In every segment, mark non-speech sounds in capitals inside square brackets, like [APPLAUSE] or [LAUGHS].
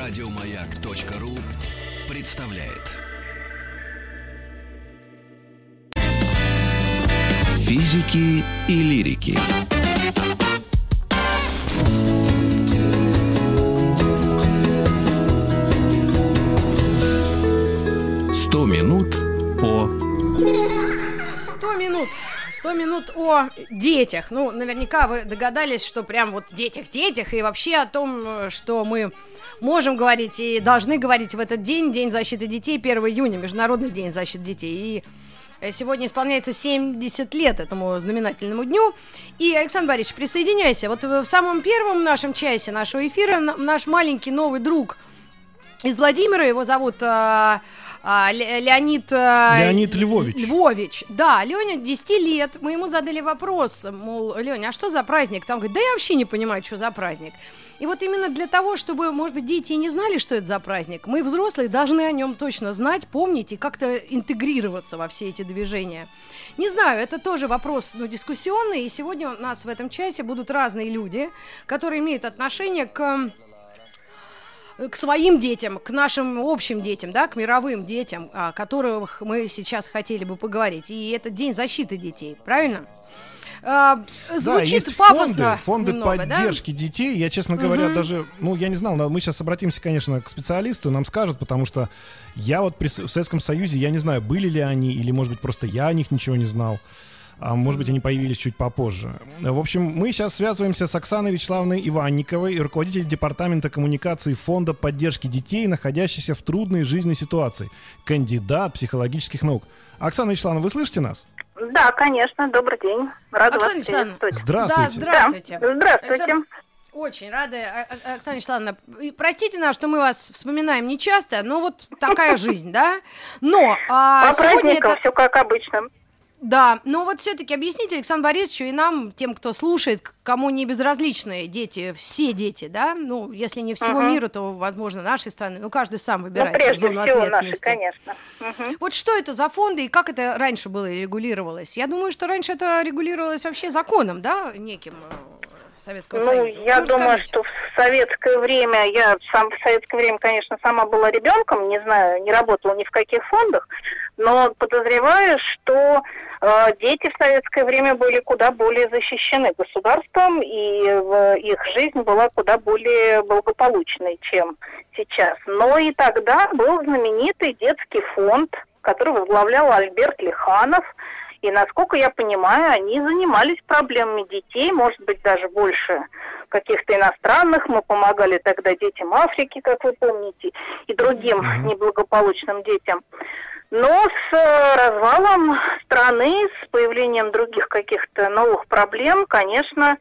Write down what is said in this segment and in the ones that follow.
Радиомаяк.ру представляет. Физики и лирики. Сто минут по 100 минут. 100 минут о детях. Ну, наверняка вы догадались, что прям вот детях-детях и вообще о том, э, что мы можем говорить и должны говорить в этот день, День защиты детей, 1 июня, Международный день защиты детей. И э, сегодня исполняется 70 лет этому знаменательному дню. И, Александр Борисович, присоединяйся. Вот в самом первом нашем часе нашего эфира наш маленький новый друг из Владимира, его зовут а, Ле- Леонид... а, Леонид Львович. Львович, да, Леня 10 лет, мы ему задали вопрос, мол, Леня, а что за праздник? Там говорит, да я вообще не понимаю, что за праздник. И вот именно для того, чтобы, может быть, дети и не знали, что это за праздник, мы, взрослые, должны о нем точно знать, помнить и как-то интегрироваться во все эти движения. Не знаю, это тоже вопрос ну, дискуссионный, и сегодня у нас в этом часе будут разные люди, которые имеют отношение к к своим детям, к нашим общим детям, да, к мировым детям, о которых мы сейчас хотели бы поговорить. И это День защиты детей, правильно? А, Да, звучит есть пафосно фонды, фонды немного, да? поддержки детей. Я, честно говоря, Мгм. даже, ну, я не знал, но мы сейчас обратимся, конечно, к специалисту, нам скажут, потому что я вот при, в Советском Союзе, я не знаю, были ли они, или, может быть, просто я о них ничего не знал. А может быть, они появились чуть попозже. В общем, мы сейчас связываемся с Оксаной Вячеславовной Иванниковой, руководитель департамента коммуникации Фонда поддержки детей, находящихся в трудной жизненной ситуации, кандидат психологических наук. Оксана Вячеславовна, вы слышите нас? Да, конечно, добрый день. Рада Оксана вас приветствовать. Здравствуйте. Да, здравствуйте. Да, Здравствуйте. Очень рада, Оксана Вячеславовна. Простите нас, что мы вас вспоминаем нечасто, но вот такая [LAUGHS] жизнь, да? Но а, По сегодня это... все как обычно. Да, но вот все-таки объясните Александру Борисовичу и нам, тем, кто слушает, кому не безразличны дети, все дети, да, ну, если не всего Мгм. мира, то, возможно, нашей страны, ну, каждый сам Ну, выбирает прежде зону всего наши, ответственности. конечно. Мгм. Вот что это за фонды и как это раньше было регулировалось? Я думаю, что раньше это регулировалось вообще законом, да, неким э, Советского Ну, Союза. я Ну, думаю, расскажите. что в советское время, я сам в советское время, конечно, сама была ребенком, не знаю, не работала ни в каких фондах, но подозреваю, что э, дети в советское время были куда более защищены государством, и э, их жизнь была куда более благополучной, чем сейчас. Но и тогда был знаменитый детский фонд, который возглавлял Альберт Лиханов, и, насколько я понимаю, они занимались проблемами детей, может быть, даже больше каких-то иностранных. Мы помогали тогда детям Африки, как вы помните, и другим неблагополучным детям. Но с э, развалом страны, с появлением других каких-то новых проблем, конечно,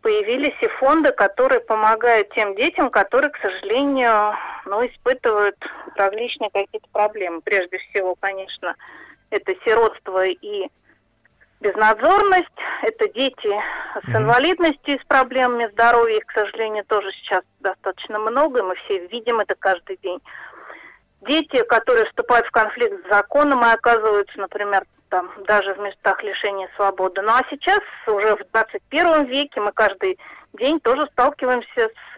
появились и фонды, которые помогают тем детям, которые, к сожалению, ну, испытывают различные какие-то проблемы. Прежде всего, конечно, это сиротство и безнадзорность, это дети с инвалидностью и с проблемами здоровья, их, к сожалению, тоже сейчас достаточно много, и мы все видим это каждый день. Дети, которые вступают в конфликт с законом и оказываются, например, там, даже в местах лишения свободы. Ну а сейчас, уже в 21 веке, мы каждый день тоже сталкиваемся с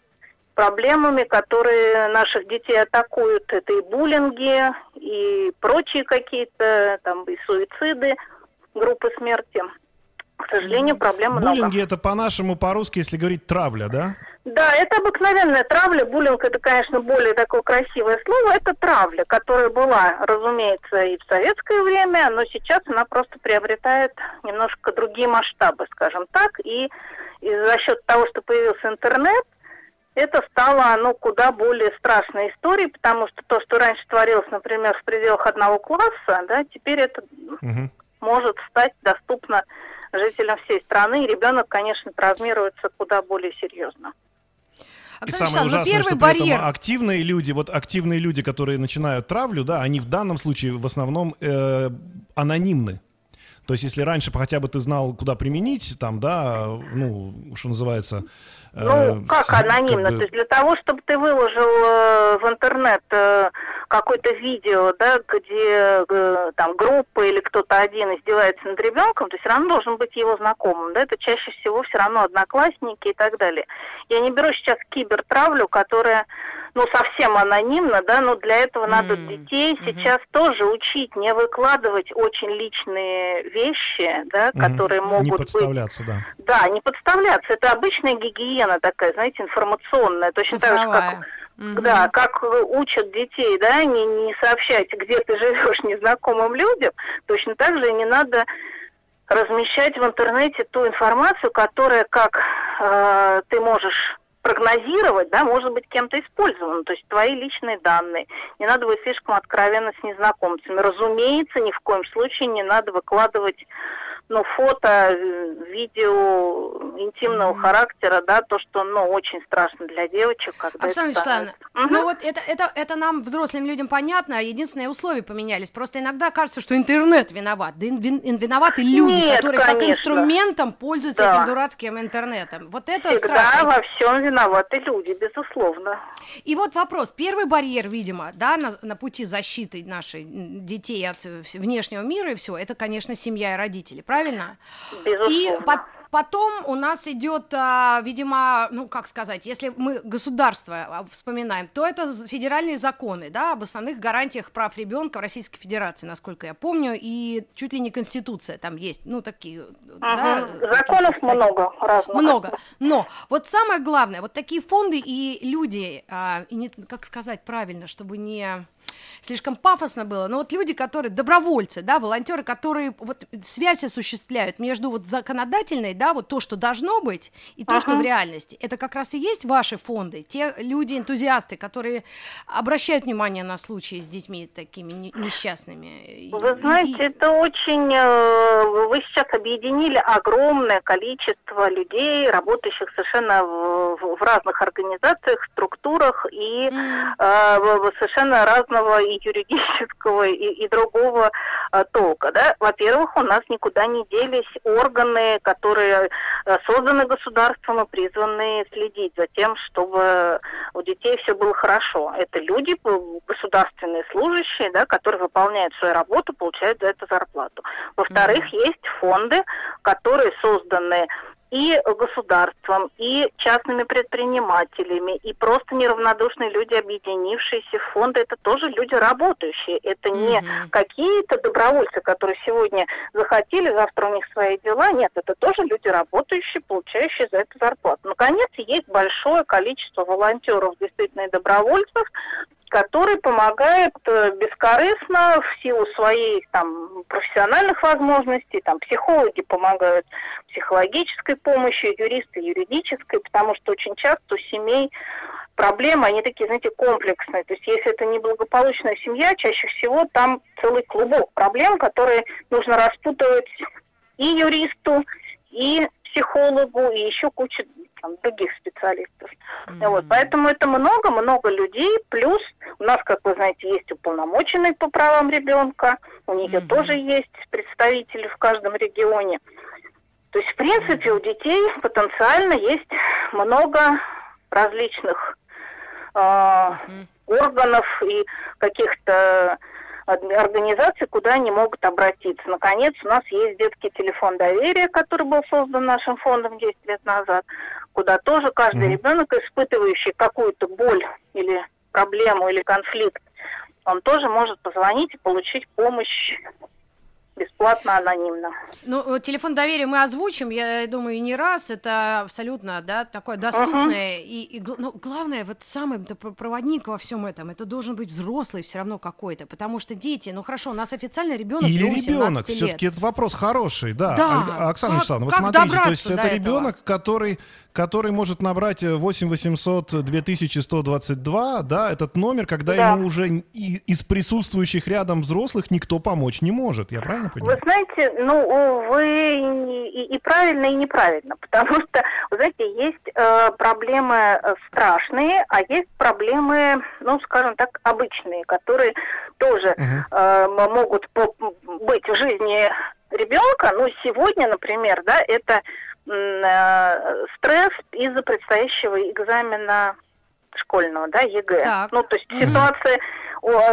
проблемами, которые наших детей атакуют. Это и буллинги, и прочие какие-то, там, и суициды, группы смерти. К сожалению, проблем много. Буллинги это по-нашему, по-русски, если говорить травля, да? Да, это обыкновенная травля. Буллинг это, конечно, более такое красивое слово. Это травля, которая была, разумеется, и в советское время, но сейчас она просто приобретает немножко другие масштабы, скажем так. И, и за счет того, что появился интернет, это стало, ну, куда более страшной историей, потому что то, что раньше творилось, например, в пределах одного класса, да, теперь это Мгм. может стать доступно жителям всей страны, и ребенок, конечно, травмируется куда более серьезно. И Оксана самое ну, ужасное, первый что при барьер. этом активные люди, вот активные люди, которые начинают травлю, да, они в данном случае в основном э, анонимны. То есть, если раньше хотя бы ты знал, куда применить, там, да, ну, что называется... э, Ну, как с- анонимно? как бы- То есть для того, чтобы ты выложил э, в интернет э, какое-то видео, да, где там группа или кто-то один издевается над ребенком, то все равно должен быть его знакомым, да, это чаще всего все равно одноклассники и так далее. Я не беру сейчас кибертравлю, которая ну, совсем анонимно, да, но для этого М, надо детей сейчас тоже учить, не выкладывать очень личные вещи, да, Мгм. которые могут Не быть подставляться, да. да, не подставляться. Это обычная гигиена такая, знаете, информационная. Точно так же, как, Цифровая. Мгм. да, как учат детей, да, не, не сообщать, где ты живешь [LAUGHS] незнакомым людям, точно так же не надо размещать в интернете ту информацию, которая, как э, ты можешь прогнозировать, да, может быть кем-то использована, то есть твои личные данные. Не надо быть слишком откровенно с незнакомцами. Разумеется, ни в коем случае не надо выкладывать ну, фото, видео интимного Мгм. характера, да, то, что, ну, очень страшно для девочек, когда Оксана это Вячеславовна, становится. ну вот это, это, это нам, взрослым людям, понятно, а единственные условия поменялись. Просто иногда кажется, что интернет виноват. Да ин- вин- виноваты люди, Нет, которые как конечно. инструментом пользуются Да. этим дурацким интернетом. Вот это Всегда страшно. во всем виноваты люди, безусловно. И вот вопрос. Первый барьер, видимо, да, на, на пути защиты наших м, детей от э, внешнего мира и всего, это, конечно, семья и родители, правильно? И Безусловно. по- потом у нас идет, а, видимо, ну как сказать, если мы государство а, вспоминаем, то это федеральные законы, да, об основных гарантиях прав ребенка в Российской Федерации, насколько я помню, и чуть ли не конституция там есть, ну такие, да, Мгм. какие-то Законов статьи. много разных. Много. Но вот самое главное, вот такие фонды и люди, а, и не, как сказать правильно, чтобы не слишком пафосно было, но вот люди, которые добровольцы, да, волонтеры, которые вот связь осуществляют между вот законодательной, да, вот то, что должно быть, и то, что Ага. в реальности. Это как раз и есть ваши фонды, те люди, энтузиасты, которые обращают внимание на случаи с детьми такими не- несчастными. И- Вы и- знаете, это очень... э, Вы сейчас объединили огромное количество людей, работающих совершенно в, в- в разных организациях, структурах и М. э, совершенно разного и юридического, и, и другого э, толка. Да? Во-первых, у нас никуда не делись органы, которые э, созданы государством и призваны следить за тем, чтобы у детей все было хорошо. Это люди, п- государственные служащие, да, которые выполняют свою работу, получают за это зарплату. Во-вторых, есть фонды, которые созданы и государством, и частными предпринимателями, и просто неравнодушные люди, объединившиеся в фонды, это тоже люди работающие. Это не Мгм. какие-то добровольцы, которые сегодня захотели, завтра у них свои дела. Нет, это тоже люди работающие, получающие за это зарплату. Наконец, есть большое количество волонтеров, действительно, и добровольцев, которые помогают э, бескорыстно в силу своих там профессиональных возможностей, там психологи помогают психологической помощью, юристы юридической, потому что очень часто у семей проблемы, они такие, знаете, комплексные. То есть если это неблагополучная семья, чаще всего там целый клубок проблем, которые нужно распутывать и юристу, и психологу, и еще куча там, других специалистов. Вот, Мгм. поэтому это много-много людей. Плюс у нас, как вы знаете, есть уполномоченный по правам ребенка. У нее Мгм. тоже есть представители в каждом регионе. То есть, в принципе, у детей потенциально есть много различных э, Мгм. органов и каких-то организаций, куда они могут обратиться. Наконец, у нас есть детский телефон доверия, который был создан нашим фондом 10 лет назад, куда тоже каждый Мгм. ребенок, испытывающий какую-то боль или проблему или конфликт, он тоже может позвонить и получить помощь бесплатно, анонимно. Ну, телефон доверия мы озвучим, я думаю, и не раз. Это абсолютно, да, такое доступное. И, и гл- ну, главное, вот самый проводник во всем этом, это должен быть взрослый все равно какой-то. Потому что дети, ну хорошо, у нас официально ребенок Или до 18 ребенок, все-таки этот вопрос хороший, да. Да. Ольга- Оксана Как- Вячеславовна, вы как смотрите, то есть это этого? ребенок, который, который может набрать э, 8 800 2122, да, этот номер, когда Да. ему уже из присутствующих рядом взрослых никто помочь не может, я правильно Вы понимаю? знаете, ну, вы и, и- правильно, и неправильно, [LAUGHS] потому что, вы знаете, есть э, проблемы э, страшные, а есть проблемы, ну, скажем так, обычные, которые тоже Мгм. э, могут по- быть в жизни ребенка. Ну, сегодня, например, да, это стресс из-за предстоящего экзамена школьного, да, ЕГЭ. Так. Ну, то есть Мгм. ситуация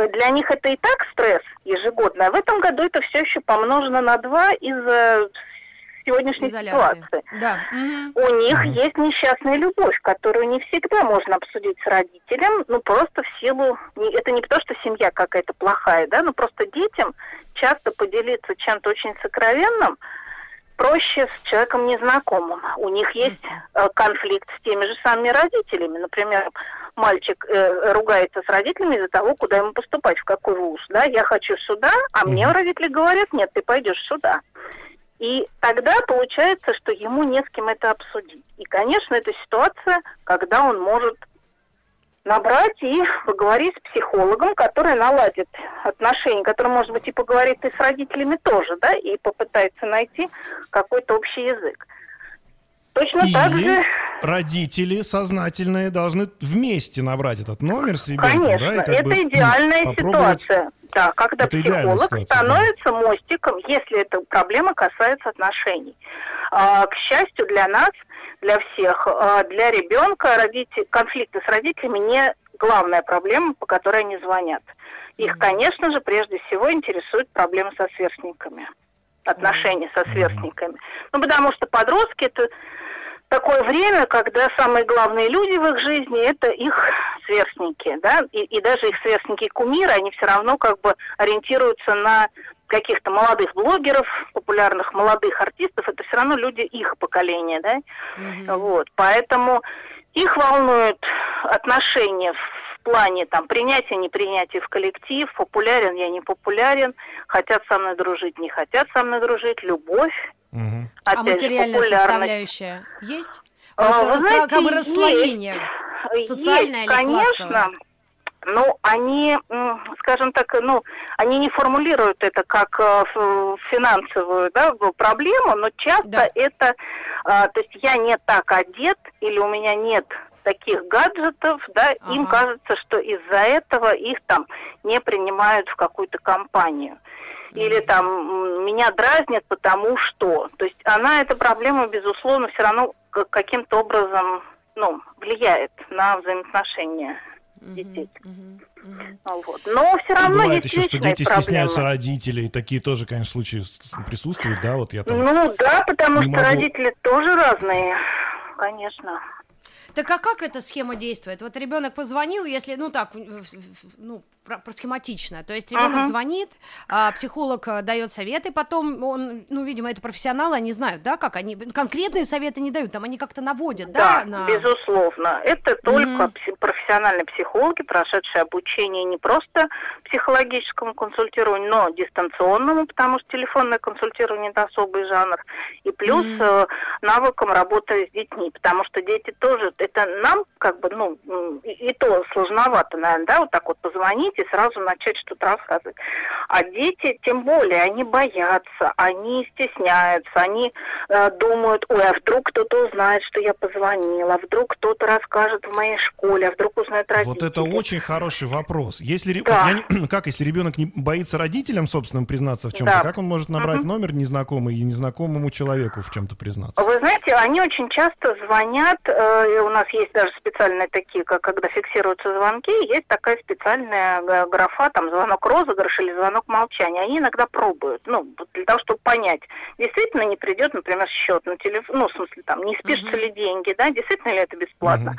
для них это и так стресс ежегодно, а в этом году это все еще помножено на два из-за сегодняшней Изоляции. ситуации. Да. Мгм. У них Мгм. есть несчастная любовь, которую не всегда можно обсудить с родителем, ну просто в силу, это не потому, что семья какая-то плохая, да, но просто детям часто поделиться чем-то очень сокровенным проще с человеком незнакомым. У них есть э, конфликт с теми же самыми родителями. Например, мальчик э, ругается с родителями из-за того, куда ему поступать, в какой вуз. Да? Я хочу сюда, а мне родители говорят, нет, ты пойдешь сюда. И тогда получается, что ему не с кем это обсудить. И, конечно, это ситуация, когда он может набрать и поговорить с психологом, который наладит отношения, который, может быть, и поговорит и с родителями тоже, да, и попытается найти какой-то общий язык. Точно так Или же, родители сознательные должны вместе набрать этот номер с ребенком, конечно, да, и как это бы, м, идеальная попробовать- ситуация. Да, когда Это психолог ситуация, да. становится мостиком, если эта проблема касается отношений. А, к счастью для нас, для всех, а, для ребенка родители, конфликты с родителями не главная проблема, по которой они звонят. Их, конечно же, прежде всего интересуют проблемы со сверстниками, отношения со сверстниками. Ну, потому что подростки это такое время, когда самые главные люди в их жизни это их сверстники, да, и, и даже их сверстники кумиры, они все равно как бы ориентируются на каких-то молодых блогеров, популярных молодых артистов, это все равно люди их поколения, да, Мгм. вот, поэтому их волнуют отношения в плане там принятия, непринятия в коллектив, популярен я, не популярен, хотят со мной дружить, не хотят со мной дружить, любовь, А опять же, материальная составляющая есть? А, Вот, знаете, как бы есть. расслоение. Социальная Есть, или конечно. классовая? Но они, скажем так, ну, они не формулируют это как э, финансовую да, проблему, но часто Да. это, а, то есть я не так одет или у меня нет таких гаджетов, да, им Ага. кажется, что из-за этого их там не принимают в какую-то компанию. Или там меня дразнят потому что. То есть она, эта проблема, безусловно, все равно каким-то образом ну, влияет на взаимоотношения детей. А Вот. Но все равно Бывает есть еще, что дети проблемы. стесняются родителей. Такие тоже, конечно, случаи присутствуют, да, вот я там... Ну да, потому что могу- родители тоже разные, конечно. Так а как эта схема действует? Вот ребенок позвонил, если, ну так, ну, про, про схематично. То есть ребенок Ага. звонит, а, психолог а, дает советы, потом он, ну, видимо, это профессионалы, они знают, да, как они конкретные советы не дают, там они как-то наводят, да, Да, на... безусловно. Это только пси- профессиональные психологи, прошедшие обучение не просто психологическому консультированию, но дистанционному, потому что телефонное консультирование это особый жанр. И плюс э, навыкам работы с детьми, потому что дети тоже, это нам как бы, ну, и, и то сложновато, наверное, да, вот так вот позвонить и сразу начать что-то рассказывать. А дети, тем более, они боятся, они стесняются, они э, думают, ой, а вдруг кто-то узнает, что я позвонила, а вдруг кто-то расскажет в моей школе, а вдруг узнает родители. Вот это очень хороший вопрос. Если Да. я [CLEARS THROAT] как, если ребенок не боится родителям собственным признаться в чем-то, Да. как он может набрать Мгм. номер незнакомый и незнакомому человеку в чем-то признаться? Вы знаете, они очень часто звонят, э, у нас есть даже специальные такие, как когда фиксируются звонки, есть такая специальная графа, там, звонок розыгрыш или звонок молчания. Они иногда пробуют, ну, для того, чтобы понять, действительно не придет, например, счет на телефон, ну, в смысле, там, не спишутся Мгм. ли деньги, да, действительно ли это бесплатно.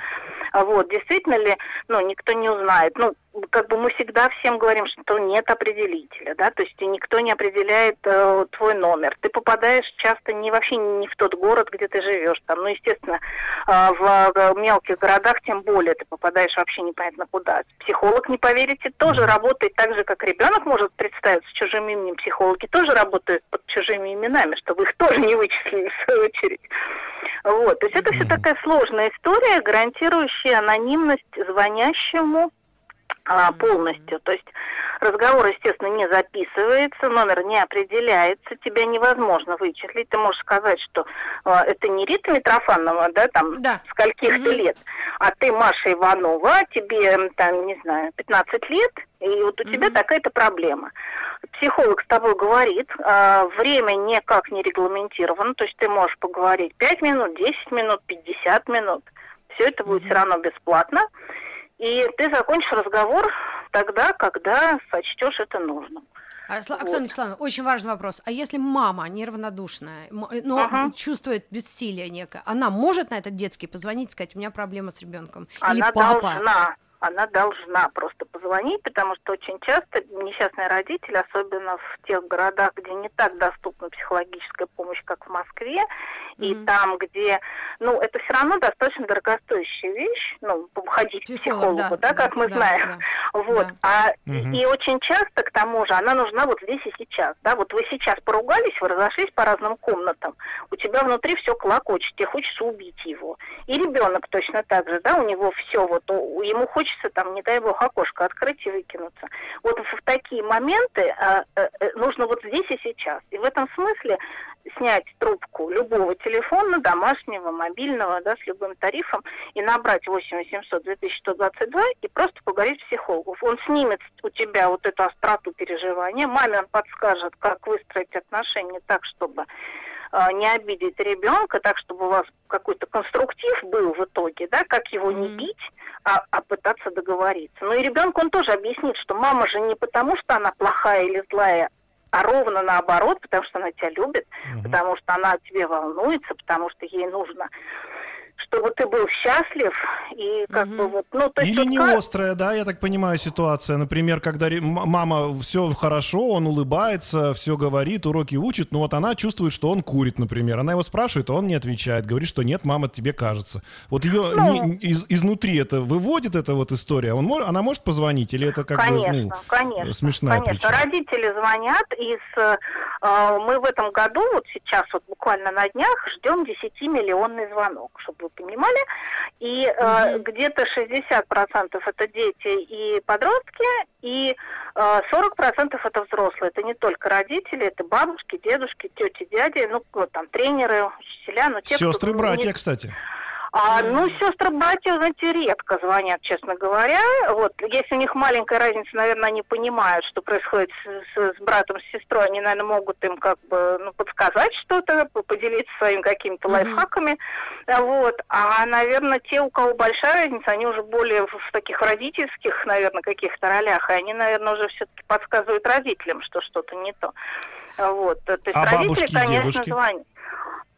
А Вот, действительно ли, ну, никто не узнает. Ну, как бы мы всегда всем говорим, что нет определителя, да, то есть никто не определяет э, твой номер. Ты попадаешь часто не вообще не в тот город, где ты живешь, там, ну, естественно, э, в э, мелких городах тем более ты попадаешь вообще непонятно куда. Психолог, не поверите, тоже работает так же, как ребенок может представиться с чужим именем. Психологи тоже работают под чужими именами, чтобы их тоже не вычислили в свою очередь. Вот, то есть это все такая сложная история, гарантирующая анонимность звонящему а, полностью. То есть разговор, естественно, не записывается, номер не определяется, тебя невозможно вычислить. Ты можешь сказать, что а, это не Рита Митрофанова, да, там, Да. скольких-то Мгм. лет, а ты Маша Иванова, тебе, м, там, не знаю, 15 лет, и вот у тебя Мгм. такая-то проблема. Психолог с тобой говорит, а, время никак не регламентировано, то есть ты можешь поговорить 5 минут, 10 минут, 50 минут. Все это будет Мгм. все равно бесплатно. И ты закончишь разговор тогда, когда сочтешь это нужным. А, Оксана вот. Вячеславовна, очень важный вопрос. А если мама неравнодушная, э, но ага. чувствует бессилие некое, она может на этот детский позвонить и сказать, у меня проблема с ребенком? Она папа? должна она должна просто позвонить, потому что очень часто несчастные родители, особенно в тех городах, где не так доступна психологическая помощь, как в Москве, mm-hmm. и там, где, ну, это все равно достаточно дорогостоящая вещь, ну, ходить к психологу, да, да, как да, мы да, знаем. Да, вот. Да. А, mm-hmm. и, и очень часто, к тому же, она нужна вот здесь и сейчас, да, вот вы сейчас поругались, вы разошлись по разным комнатам, у тебя внутри все клокочет, тебе хочется убить его. И ребенок точно так же, да, у него все вот, ему хочется хочется там, не дай бог, окошко открыть и выкинуться. Вот в такие моменты э, э, нужно вот здесь и сейчас. И в этом смысле снять трубку любого телефона, домашнего, мобильного, да, с любым тарифом, и набрать 8 800 2122 и просто поговорить с психологом. Он снимет у тебя вот эту остроту переживания, маме он подскажет, как выстроить отношения так, чтобы э, не обидеть ребенка, так, чтобы у вас какой-то конструктив был в итоге, да, как его не бить, а, а пытаться договориться. Ну и ребенку он тоже объяснит, что мама же не потому, что она плохая или злая, а ровно наоборот, потому что она тебя любит, угу. потому что она о тебе волнуется, потому что ей нужно чтобы ты был счастлив и как угу. бы вот, ну то есть или не как... острая, да, я так понимаю ситуация, например, когда мама все хорошо, он улыбается, все говорит, уроки учит, но вот она чувствует, что он курит, например, она его спрашивает, а он не отвечает, говорит, что нет, мама, тебе кажется. Вот ее ну, не, из, изнутри это выводит эта вот история, он мож, она может позвонить или это как конечно, бы ну, конечно, смешная конечно. причина? Родители звонят из, э, мы в этом году вот сейчас вот буквально на днях ждем 10 миллионный звонок, чтобы вы понимали. И э, где-то 60% это дети и подростки, и э, 40% это взрослые. Это не только родители, это бабушки, дедушки, тети, дяди, ну, вот там тренеры, учителя. Но те, Сестры, кто, братья, не... кстати. А, ну, сестры братья, знаете, редко звонят, честно говоря. Вот, если у них маленькая разница, наверное, они понимают, что происходит с, с, с братом, с сестрой, они, наверное, могут им как бы ну, подсказать что-то, поделиться своими какими-то mm-hmm. лайфхаками. Вот. А, наверное, те, у кого большая разница, они уже более в, в таких родительских, наверное, каких-то ролях, и они, наверное, уже все-таки подсказывают родителям, что что-то не то. Вот. То есть а родители, бабушки, конечно, дедушки? звонят.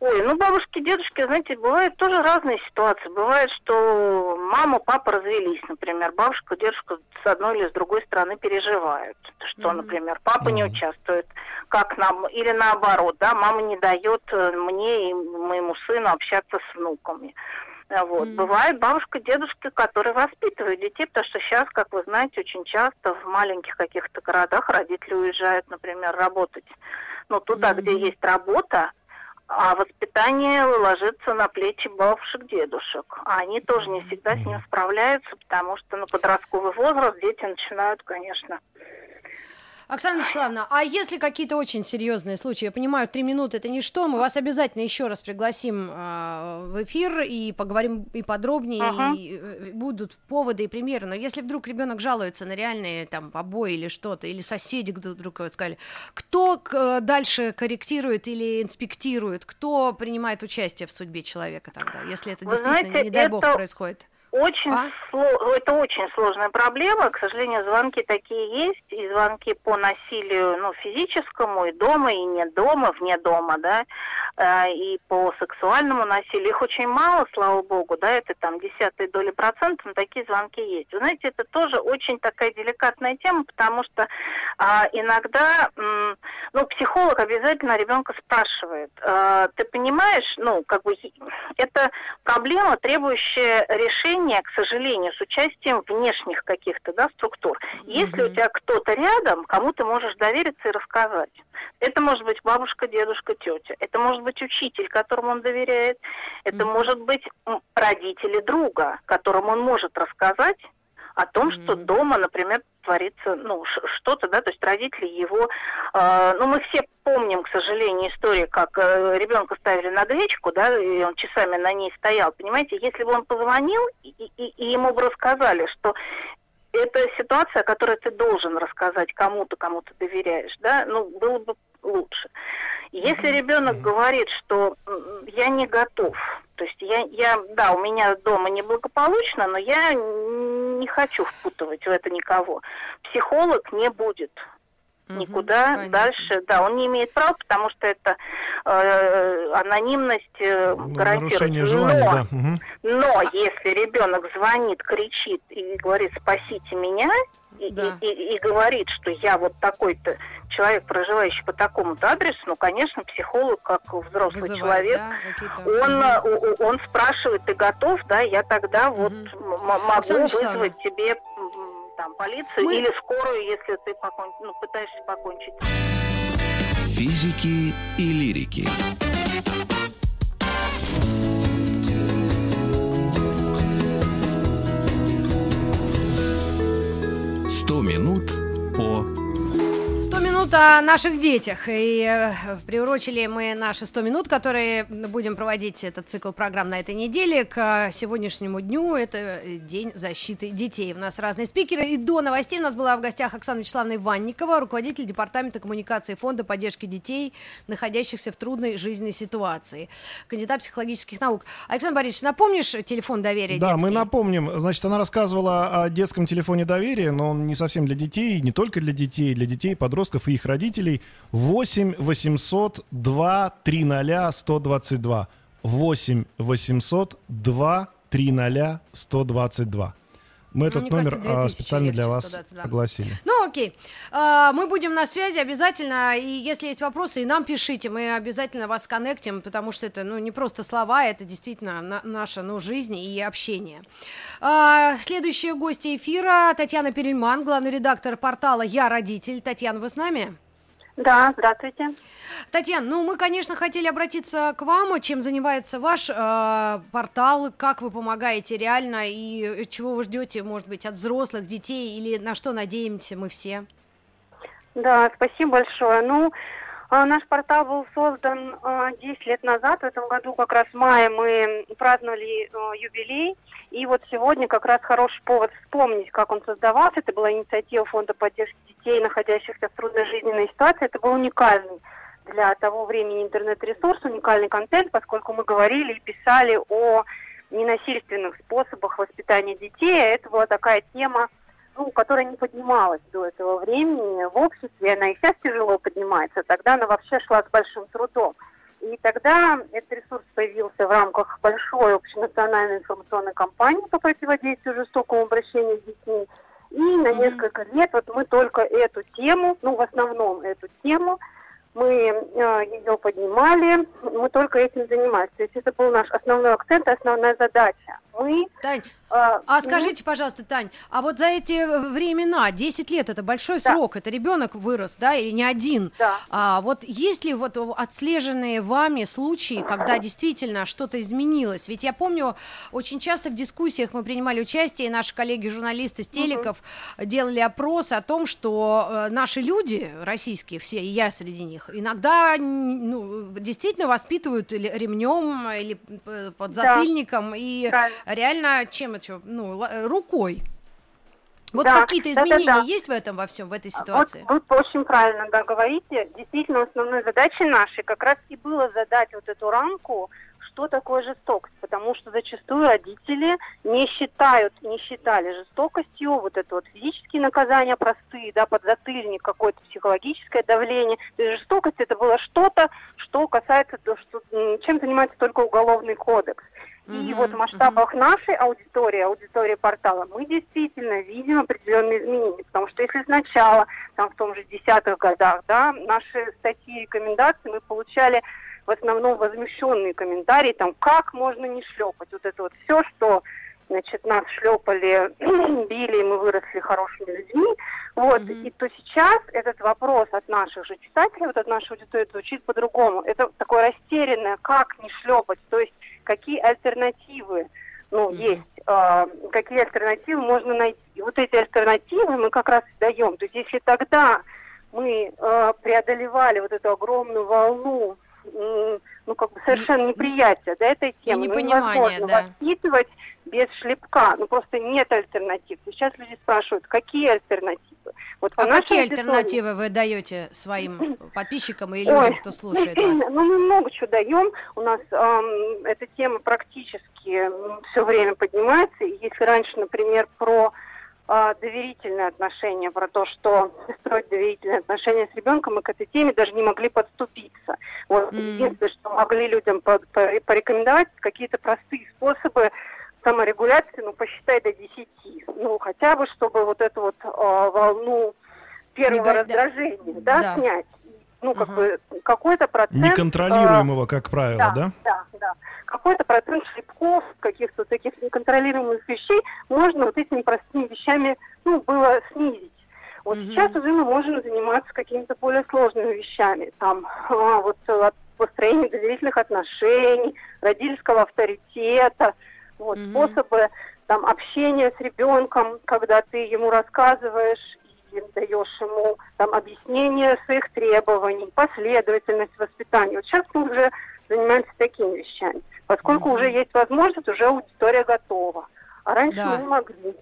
Ой, ну бабушки, дедушки, знаете, бывают тоже разные ситуации. Бывает, что мама, папа развелись, например. Бабушка, дедушка с одной или с другой стороны переживают, что, mm-hmm. например, папа mm-hmm. не участвует, как нам, или наоборот, да, мама не дает э, мне и моему сыну общаться с внуками. Вот. Mm-hmm. Бывает бабушка, дедушка, которые воспитывают детей, потому что сейчас, как вы знаете, очень часто в маленьких каких-то городах родители уезжают, например, работать. Но туда, mm-hmm. где есть работа, а воспитание ложится на плечи бабушек, дедушек. А они тоже не всегда с ним справляются, потому что на подростковый возраст дети начинают, конечно, Оксана Вячеславовна, а если какие-то очень серьезные случаи, я понимаю, три минуты это ничто, мы вас обязательно еще раз пригласим э, в эфир и поговорим и подробнее, ага. и э, будут поводы и примеры. Но если вдруг ребенок жалуется на реальные там побои или что-то, или соседи вдруг вот сказали, кто э, дальше корректирует или инспектирует, кто принимает участие в судьбе человека тогда, если это Вы действительно, знаете, не дай это... бог, происходит? Очень а? сло... Это очень сложная проблема. К сожалению, звонки такие есть, и звонки по насилию ну, физическому, и дома, и не дома, вне дома, да, э, и по сексуальному насилию. Их очень мало, слава богу, да, это там десятые доли процентов, но такие звонки есть. Вы знаете, это тоже очень такая деликатная тема, потому что а, иногда, м, ну, психолог обязательно ребенка спрашивает, а, ты понимаешь, ну, как бы, это проблема, требующая решения решение, к сожалению, с участием внешних каких-то да, структур. Если у тебя кто-то рядом, кому ты можешь довериться и рассказать. Это может быть бабушка, дедушка, тетя. Это может быть учитель, которому он доверяет. Это mm-hmm. может быть родители друга, которому он может рассказать о том, mm-hmm. что дома, например, творится, ну, что-то, да, то есть родители его, э, ну, мы все помним, к сожалению, истории, как э, ребенка ставили на гречку, да, и он часами на ней стоял, понимаете, если бы он позвонил, и, и, и ему бы рассказали, что это ситуация, которую ты должен рассказать кому-то, кому ты доверяешь, да, ну, было бы лучше. Если ребенок говорит, что я не готов, то есть я, я, да, у меня дома неблагополучно, но я не хочу впутывать в это никого. Психолог не будет Никуда понятно. дальше, да, он не имеет права, потому что это э, анонимность э, Ну, гарантирует. нарушение желания, Но- да. мгм. Но если ребенок звонит, кричит и говорит «спасите меня», и, Да. и- и- и говорит, что я вот такой-то человек, проживающий по такому-то адресу, ну, конечно, психолог, как взрослый Вызывает, человек, да, он, э, он спрашивает, ты готов, да, я тогда вот м- Оксана могу Вячеславовна. вызвать тебе там полицию Мы- или скорую, если ты покон- ну, пытаешься покончить. Физики и лирики. Минут о наших детях. И э, приурочили мы наши 100 минут, которые будем проводить этот цикл программ на этой неделе к сегодняшнему дню. Это э, День защиты детей. У нас разные спикеры. И до новостей у нас была в гостях Оксана Вячеславовна Иванникова, руководитель Департамента коммуникации Фонда поддержки детей, находящихся в трудной жизненной ситуации. Кандидат психологических наук. Александр Борисович, напомнишь телефон доверия Да, мы детский? напомним. Значит, она рассказывала о детском телефоне доверия, но он не совсем для детей, не только для детей, для детей, подростков и их родителей. 8 800 2 300 122. 8 800 2 300 122. Мы этот мне номер кажется, а, 2000 специально для вас 122. огласили. Ну, окей. А, Мы будем на связи обязательно. И если есть вопросы, и нам пишите. Мы обязательно вас коннектим, потому что это ну, не просто слова, это действительно на- наша ну, жизнь и общение. А, Следующие гости эфира Татьяна Перельман, главный редактор портала «Я родитель». Татьяна, вы с нами? Да, здравствуйте. Татьяна, ну мы, конечно, хотели обратиться к вам, чем занимается ваш э, портал, как вы помогаете реально и чего вы ждете, может быть, от взрослых, детей или на что надеемся мы все. Да, спасибо большое. Ну, а, наш портал был создан а, 10 лет назад. В этом году как раз в мае мы праздновали а, юбилей. И вот сегодня как раз хороший повод вспомнить, как он создавался. Это была инициатива Фонда поддержки детей, находящихся в трудной жизненной ситуации. Это был уникальный для того времени интернет-ресурс, уникальный контент, поскольку мы говорили и писали о ненасильственных способах воспитания детей. А Это была такая тема, ну, которая не поднималась до этого времени в обществе, она и сейчас тяжело поднимается, тогда она вообще шла с большим трудом. И тогда этот ресурс появился в рамках большой общенациональной информационной кампании по противодействию жестокому обращению с детьми. И на несколько лет вот мы только эту тему, ну, в основном эту тему, мы э, ее поднимали, мы только этим занимались. То есть это был наш основной акцент, основная задача. Мы Тань, э, а скажите, пожалуйста, Тань, а вот за эти времена, 10 лет, это большой Да. срок, это ребенок вырос, да, или не один. Да. А вот есть ли вот отслеженные вами случаи, когда действительно что-то изменилось? Ведь я помню, очень часто в дискуссиях мы принимали участие, и наши коллеги-журналисты с телеков делали опрос о том, что э, наши люди, российские все, и я среди них, иногда ну, действительно воспитывают или ремнем, или под Да. затыльником, и Правильно. реально чем это, ну, рукой. Вот Да, какие-то изменения есть в этом во всем, в этой ситуации? Вот вы очень правильно да, говорите. Действительно, основной задачей нашей как раз и было задать вот эту рамку, что такое жестокость, потому что зачастую родители не считают, не считали жестокостью вот это вот физические наказания простые, да, подзатыльник, какое-то психологическое давление. То есть жестокость это было что-то, что касается, то, что, чем занимается только уголовный кодекс. И Мгм, вот в масштабах нашей аудитории, аудитории портала, мы действительно видим определенные изменения. Потому что если сначала, там в том же десятых годах, да, наши статьи и рекомендации мы получали в основном возмущенные комментарии, там, как можно не шлепать. Вот это вот все, что значит, нас шлепали, [CLEARS THROAT] били, и мы выросли хорошими людьми. Вот. Мгм. И то сейчас этот вопрос от наших же читателей, вот от нашей аудитории звучит по-другому. Это такое растерянное, как не шлепать, то есть какие альтернативы ну, Мгм. есть, а, какие альтернативы можно найти. И вот эти альтернативы мы как раз и даем. То есть если тогда мы э, преодолевали вот эту огромную волну, ну, как бы совершенно неприятия до этой темы, ну, непонимания, невозможно да. воспитывать без шлепка, ну, просто нет альтернатив. Сейчас люди спрашивают, какие альтернативы? Вот А какие аудитории- альтернативы вы даете своим [CLEARS THROAT] подписчикам и Ой. людям, кто слушает [CLEARS THROAT] вас? Ну, мы много чего даем. У нас ам, эта тема практически все время поднимается. И если раньше, например, про а, доверительные отношения, про то, что [LAUGHS] строить доверительные отношения с ребенком, мы к этой теме даже не могли подступиться. Вот М. единственное, что могли людям по- по- порекомендовать, какие-то простые способы саморегуляции, ну, посчитай до 10. Ну, хотя бы, чтобы вот эту вот а, волну первого да- раздражения, да, да. снять. Ну, как бы какой-то процент... Неконтролируемого, как правило, да? да, да. Какой-то процент шлепков, каких-то таких неконтролируемых вещей можно вот этими простыми вещами, ну, было снизить. Вот Мгм. сейчас уже мы можем заниматься какими-то более сложными вещами. Там а, вот э, от построения доверительных отношений, родительского авторитета, вот Мгм. способы там общения с ребенком, когда ты ему рассказываешь и даешь ему там объяснение своих требований, последовательность воспитания. Вот сейчас мы уже занимаемся такими вещами, поскольку Мгм. уже есть возможность, уже аудитория готова. А раньше Да. мы не могли.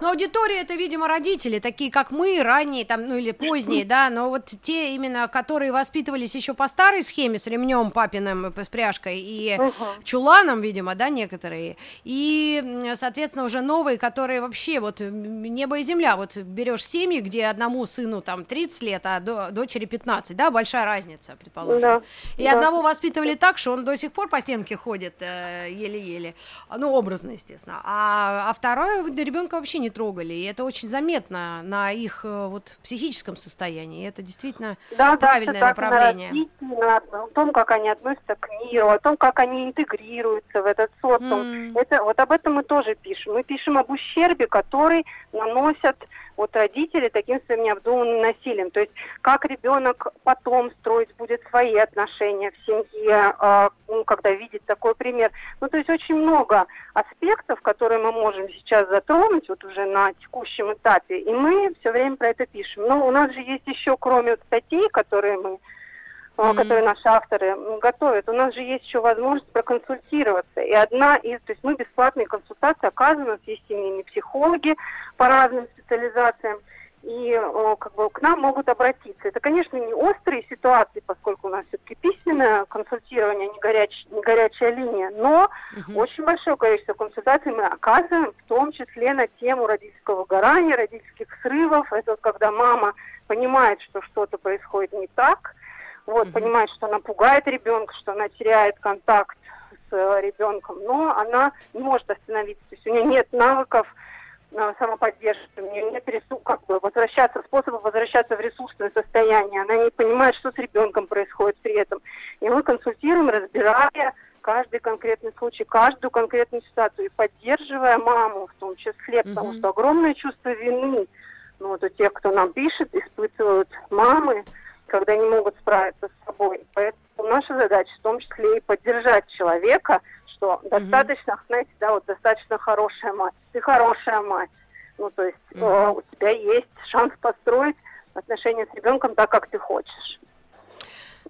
Но аудитория это, видимо, родители, такие как мы, ранние там, ну или поздние, да, но вот те именно, которые воспитывались еще по старой схеме с ремнем папиным, э, с пряжкой и Мгм. чуланом, видимо, да, некоторые, и, соответственно, уже новые, которые вообще вот небо и земля, вот берешь семьи, где одному сыну там 30 лет, а до- дочери 15, да, большая разница, предположим. Да. И да. одного воспитывали так, что он до сих пор по стенке ходит э, еле-еле, А, ну, образно, естественно, а, а второе ребенка вообще не трогали, и это очень заметно на их э, вот психическом состоянии, это действительно Да, да, правильное так, направление. На о том, как они относятся к миру, о том, как они интегрируются в этот социум. М. Это, вот об этом мы тоже пишем. Мы пишем об ущербе, который наносят вот родители таким своим необдуманным насилием. То есть как ребенок потом строить будет свои отношения в семье, а, ну, когда видит такой пример. Ну, то есть очень много аспектов, которые мы можем сейчас затронуть вот уже на текущем этапе, и мы все время про это пишем. Но у нас же есть еще, кроме вот статей, которые мы а, Мгм. которые наши авторы готовят, у нас же есть еще возможность проконсультироваться. И одна из, то есть мы бесплатные консультации оказываем, у нас есть семейные психологи по разным специализациям, и о, как бы к нам могут обратиться. Это, конечно, не острые ситуации, поскольку у нас все-таки письменное консультирование, не, горяч, не горячая линия, но Мгм. очень большое количество консультаций мы оказываем, в том числе на тему родительского выгорания, родительских срывов. Это вот когда мама понимает, что что-то происходит не так, вот, Мгм. понимает, что она пугает ребенка, что она теряет контакт с э, ребенком, но она не может остановиться. То есть у нее нет навыков э, самоподдержки, у нее нет ресурсов, как бы возвращаться, способа возвращаться в ресурсное состояние. Она не понимает, что с ребенком происходит при этом. И мы консультируем, разбирая каждый конкретный случай, каждую конкретную ситуацию, и поддерживая маму в том числе, потому Мгм. что огромное чувство вины, ну, вот у тех, кто нам пишет, испытывают мамы, когда не могут справиться с собой. Поэтому наша задача в том числе и поддержать человека, что достаточно, знаете, да, вот достаточно хорошая мать. Ты хорошая мать. Ну, то есть Мгм. у тебя есть шанс построить отношения с ребенком так, как ты хочешь.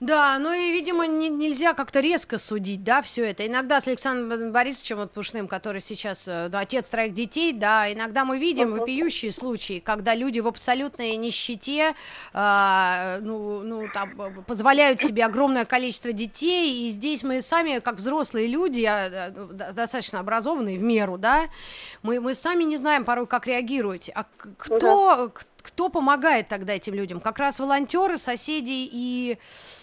Да, ну и, видимо, не- нельзя как-то резко судить, да, все это. Иногда с Александром Борисовичем вот Пушным, который сейчас э, ну, отец троих детей, да, иногда мы видим Мгм. вопиющие случаи, когда люди в абсолютной нищете, а, ну, ну, там, э, позволяют себе огромное количество детей, и здесь мы сами, как взрослые люди, а, э, ну, до- достаточно образованные в меру, да, мы, мы сами не знаем порой, как реагировать. А к- кто, к- кто помогает тогда этим людям? Как раз волонтеры, соседи и,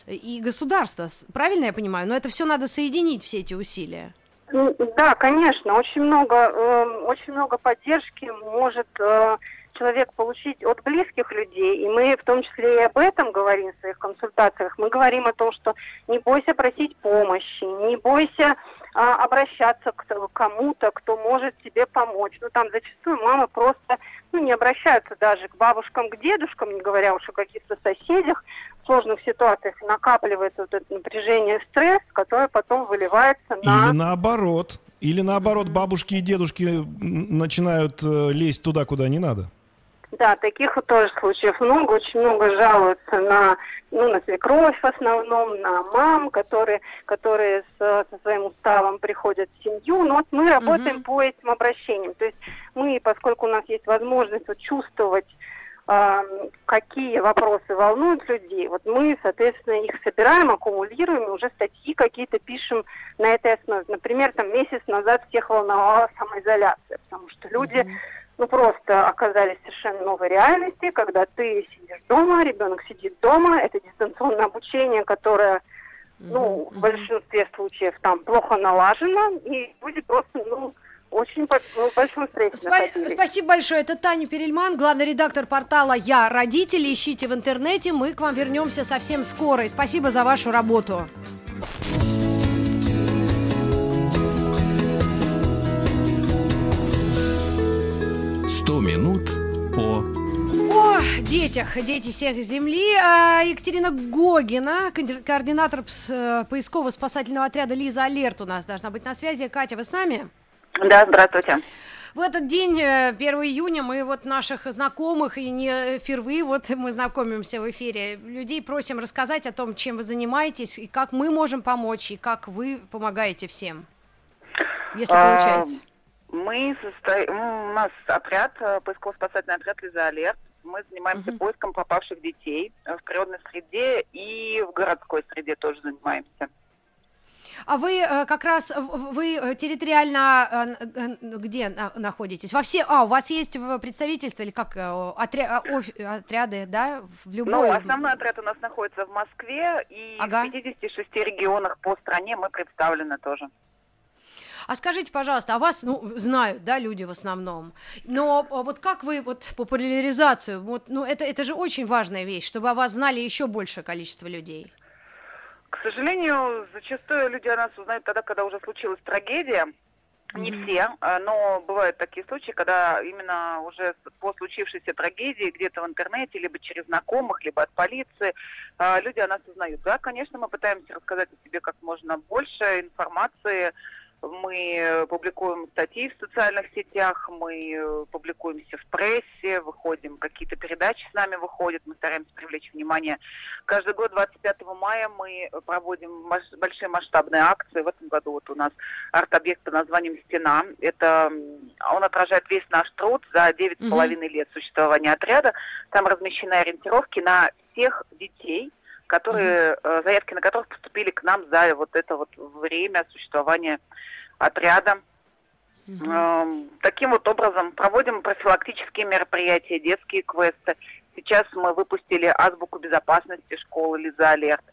и государство. Правильно я понимаю? Но это все надо соединить, все эти усилия. Да, конечно, очень много, э, очень много поддержки может э, человек получить от близких людей, и мы в том числе и об этом говорим в своих консультациях. Мы говорим о том, что не бойся просить помощи, не бойся а, обращаться к кому-то, кто может тебе помочь. Ну, там зачастую мамы просто ну, не обращаются даже к бабушкам, к дедушкам, не говоря уж о каких-то соседях. В сложных ситуациях накапливается вот это напряжение, стресс, которое потом выливается на... Или наоборот. Или наоборот, бабушки и дедушки начинают э, лезть туда, куда не надо. Да, таких вот тоже случаев много, очень много жалуются на, ну, на свекровь в основном, на мам, которые, которые с, со своим уставом приходят в семью. Но вот мы работаем Мгм. по этим обращениям. То есть мы, поскольку у нас есть возможность вот чувствовать, какие вопросы волнуют людей, вот мы, соответственно, их собираем, аккумулируем, и уже статьи какие-то пишем на этой основе. Например, там месяц назад всех волновала самоизоляция, потому что люди Мгм. Ну, просто оказались совершенно новой реальности, когда ты сидишь дома, ребенок сидит дома, это дистанционное обучение, которое, ну, в большинстве случаев там плохо налажено, и люди просто, ну, очень ну, большом стрессе Спа-. Спасибо большое. Это Таня Перельман, главный редактор портала «Я родители». Ищите в интернете. Мы к вам вернемся совсем скоро. И спасибо за вашу работу. «100 минут по...» О детях, дети всех земли. А, Екатерина Гогина, координатор э, поисково-спасательного отряда «Лиза Алерт» у нас должна быть на связи. Катя, вы с нами? Да, здравствуйте. В этот день, э, 1 июня, мы вот наших знакомых, и не впервые, вот мы знакомимся в эфире, людей просим рассказать о том, чем вы занимаетесь, и как мы можем помочь, и как вы помогаете всем, если А, получается. Мы состо- у нас отряд, э, поисково-спасательный отряд «Лиза Алерт». Мы занимаемся Мгм. поиском пропавших детей в природной среде и в городской среде тоже занимаемся. А вы э, как раз, вы территориально э, где на- находитесь? Во все, а, у вас есть в представительстве или как, отря- а, отряды, да, в любой... Ну, основной отряд у нас находится в Москве, и Ага. в 56 регионах по стране мы представлены тоже. А скажите, пожалуйста, а вас, ну, знают, да, люди в основном, но а, вот как вы вот популяризацию, вот, ну, это, это же очень важная вещь, чтобы о вас знали еще большее количество людей. К сожалению, зачастую люди о нас узнают тогда, когда уже случилась трагедия. Не все, а, но бывают такие случаи, когда именно уже по случившейся трагедии где-то в интернете, либо через знакомых, либо от полиции, а, люди о нас узнают. Да, конечно, мы пытаемся рассказать о себе как можно больше информации. Мы э, публикуем статьи в социальных сетях, мы э, публикуемся в прессе, выходим, какие-то передачи с нами выходят, мы стараемся привлечь внимание Каждый год 25 мая мы проводим большие масштабные акции. В этом году вот у нас арт-объект под названием «Стена». Это он отражает весь наш труд за девять с Мгм. половиной лет существования отряда. Там размещены ориентировки на всех детей, которые, э, заявки на которых поступили к нам за вот это вот время существования отряда. Эм, Таким вот образом проводим профилактические мероприятия, детские квесты. Сейчас мы выпустили азбуку безопасности школы Лиза Алерт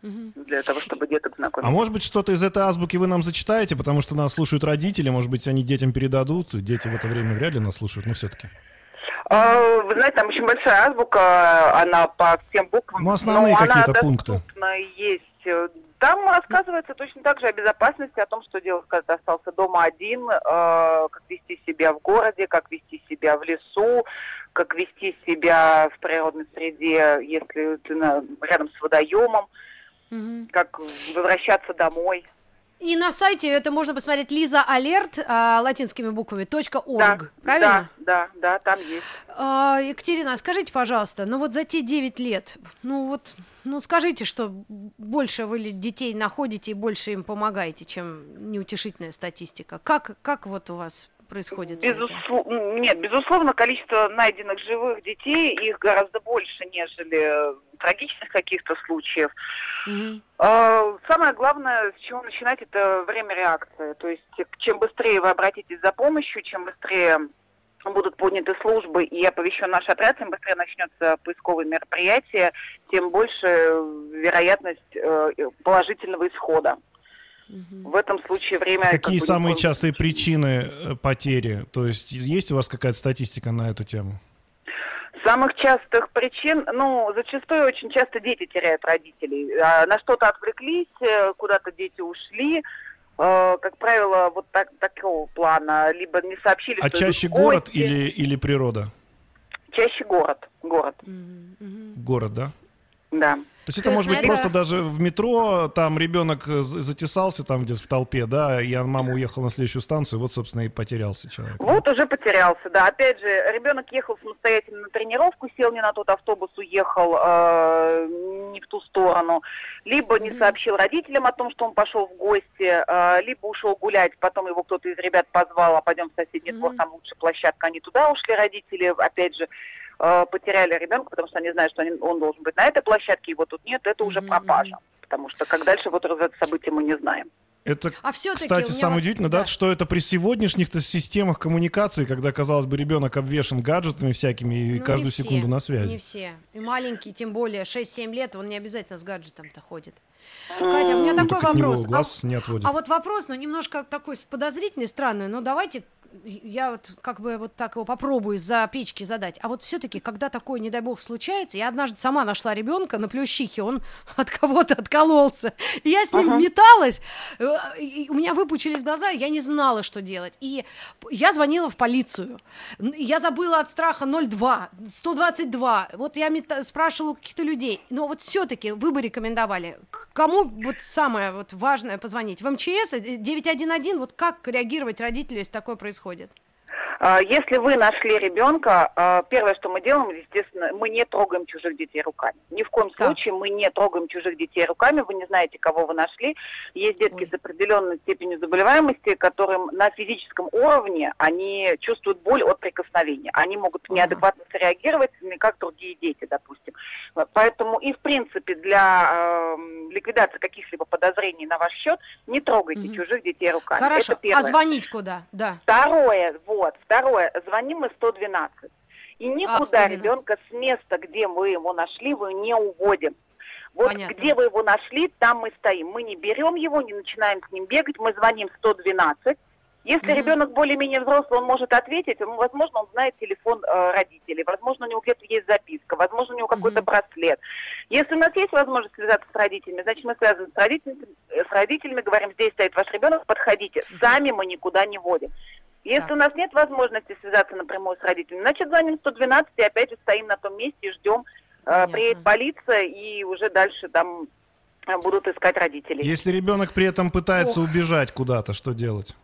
для того, чтобы деток А знакомить. может быть, что-то из этой азбуки вы нам зачитаете, потому что нас слушают родители, может быть, они детям передадут, дети в это время вряд ли нас слушают, но все-таки. А, Вы знаете, там очень большая азбука, она по всем буквам. Ну, основные но какие-то она пункты. есть. Там рассказывается точно так же о безопасности, о том, что делать, когда ты остался дома один, э, как вести себя в городе, как вести себя в лесу, как вести себя в природной среде, если ты на- рядом с водоемом, Мгм. как возвращаться домой. И на сайте это можно посмотреть Лиза Алерт а, латинскими буквами точка Да, .org, правильно? Да, да, да, там есть. А, Екатерина, а скажите, пожалуйста, ну вот за те 9 лет, ну вот, ну скажите, что больше вы детей находите и больше им помогаете, чем неутешительная статистика. Как, как вот у вас происходит? Безусловно, нет, безусловно, количество найденных живых детей, их гораздо больше, нежели э, трагичных каких-то случаев. А, Самое главное, с чего начинать, это время реакции. То есть, чем быстрее вы обратитесь за помощью, чем быстрее будут подняты службы и оповещен наш отряд, тем быстрее начнется поисковое мероприятие, тем больше э, вероятность э, положительного исхода. В этом случае время... как Какие бы, самые никакой- частые причины э, потери? То есть есть у вас какая-то статистика на эту тему? Самых частых причин, ну, зачастую очень часто дети теряют родителей. А, На что-то отвлеклись, э, куда-то дети ушли. Э, Как правило, вот так, такого плана. Либо не сообщили, А что чаще город или, или природа? Чаще город. Город. Мгм. Город, да? Да. То есть То это может быть просто даже в метро, там ребенок за- затесался там где-то в толпе, да, и мама уехала на следующую станцию, вот, собственно, и потерялся человек. Вот уже потерялся, да. Опять же, ребенок ехал самостоятельно на тренировку, сел не на тот автобус, уехал э, не в ту сторону. Либо не сообщил родителям о том, что он пошел в гости, э, либо ушел гулять, потом его кто-то из ребят позвал, а пойдем в соседний двор, там лучше площадка, они туда ушли, родители, опять же, э, потеряли ребенка, потому что они знают, что они- он должен быть на этой площадке, его тут нет, это уже пропажа. Потому что как дальше вот развиваться события мы не знаем. Это, А кстати, самое вот- удивительное, да, да. что это при сегодняшних-то системах коммуникации, когда, казалось бы, ребенок обвешен гаджетами всякими и Ну, не каждую все, секунду на связи. Не все. И маленький, тем более, 6-7 лет, он не обязательно с гаджетом-то ходит. Катя, у меня Ну, такой так от него вопрос. А- глаз не отводит. А вот вопрос, ну, немножко такой подозрительный, странный, но давайте я вот как бы вот так его попробую за печки задать. А вот все-таки, когда такое, не дай бог, случается, я однажды сама нашла ребенка на плющихе, он [LAUGHS] от кого-то откололся. И я с ним металась, э, у меня выпучились глаза, я не знала, что делать. И я звонила в полицию. Я забыла от страха 02, 122. Вот я мета- спрашивала у каких-то людей. Но вот все-таки вы бы рекомендовали, кому вот самое вот важное позвонить? В МЧС, э, 911, вот как реагировать родителю, если такое происходит? А, Если вы нашли ребенка, а, первое, что мы делаем, естественно, мы не трогаем чужих детей руками. Ни в коем Да. случае мы не трогаем чужих детей руками. Вы не знаете, кого вы нашли. Есть детки Ой. с определенной степенью заболеваемости, которым на физическом уровне они чувствуют боль от прикосновения. Они могут неадекватно среагировать, не как другие дети, допустим. Поэтому и в принципе для эм, ликвидации каких-либо подозрений на ваш счет не трогайте Мгм. чужих детей руками. Хорошо, Это первое. а звонить куда? Да. Второе, вот, второе, звоним мы 112. И никуда 112. ребенка с места, где мы его нашли, вы не уводим. Вот Понятно. где вы его нашли, там мы стоим. Мы не берем его, не начинаем с ним бегать, мы звоним 112. Если Мгм. ребенок более-менее взрослый, он может ответить, он, возможно, он знает телефон э, родителей, возможно, у него где-то есть записка, возможно, у него какой-то Мгм. браслет. Если у нас есть возможность связаться с родителями, значит, мы связываем с родителями, с родителями говорим, здесь стоит ваш ребенок, подходите. Сами мы никуда не водим. Если Так. у нас нет возможности связаться напрямую с родителями, значит, звоним 112 и опять же стоим на том месте и ждем. Э, Понятно. Приедет полиция и уже дальше там э, будут искать родителей. Если ребенок при этом пытается убежать куда-то, что делать?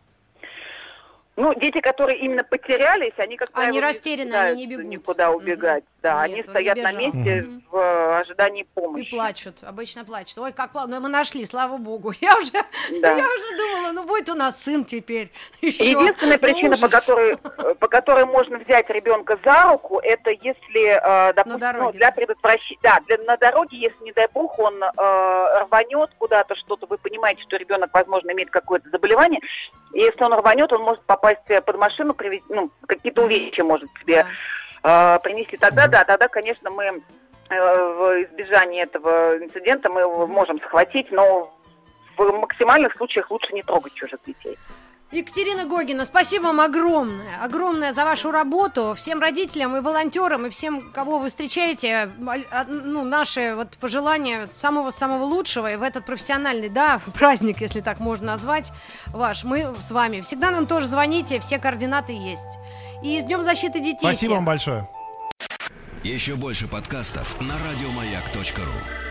Ну, дети, которые именно потерялись, они как Они правило, не растеряны, они не бегут. никуда убегать. Да, Нет, они он стоят на месте Мгм. в э, ожидании И помощи. плачут, обычно плачут. Ой, как плавно, мы нашли, слава богу. [LAUGHS] Я уже, Да. я уже думала, ну будет у нас сын теперь. [LAUGHS] Еще. Единственная Ну, причина, по которой, э, по которой можно взять ребенка за руку, это если, э, допустим, ну, для предотвращения, да, для, на дороге, если, не дай бог, он э, рванет куда-то что-то, вы понимаете, что ребенок, возможно, имеет какое-то заболевание, и если он рванет, он может попасть э, под машину, привез- ну, какие-то увечья может себе Да. э, принести. Тогда, да, тогда, конечно, мы э, в избежании этого инцидента мы его можем схватить, но в максимальных случаях лучше не трогать чужих детей. Екатерина Гогина, спасибо вам огромное, огромное за вашу работу. Всем родителям и волонтерам, и всем, кого вы встречаете, моль- а, ну, наши вот пожелания самого-самого лучшего и в этот профессиональный, да, праздник, если так можно назвать, ваш. Мы с вами. Всегда нам тоже звоните, все координаты есть. И с Днем защиты детей. Спасибо всех. вам большое. Еще больше подкастов на радиомаяк.ру.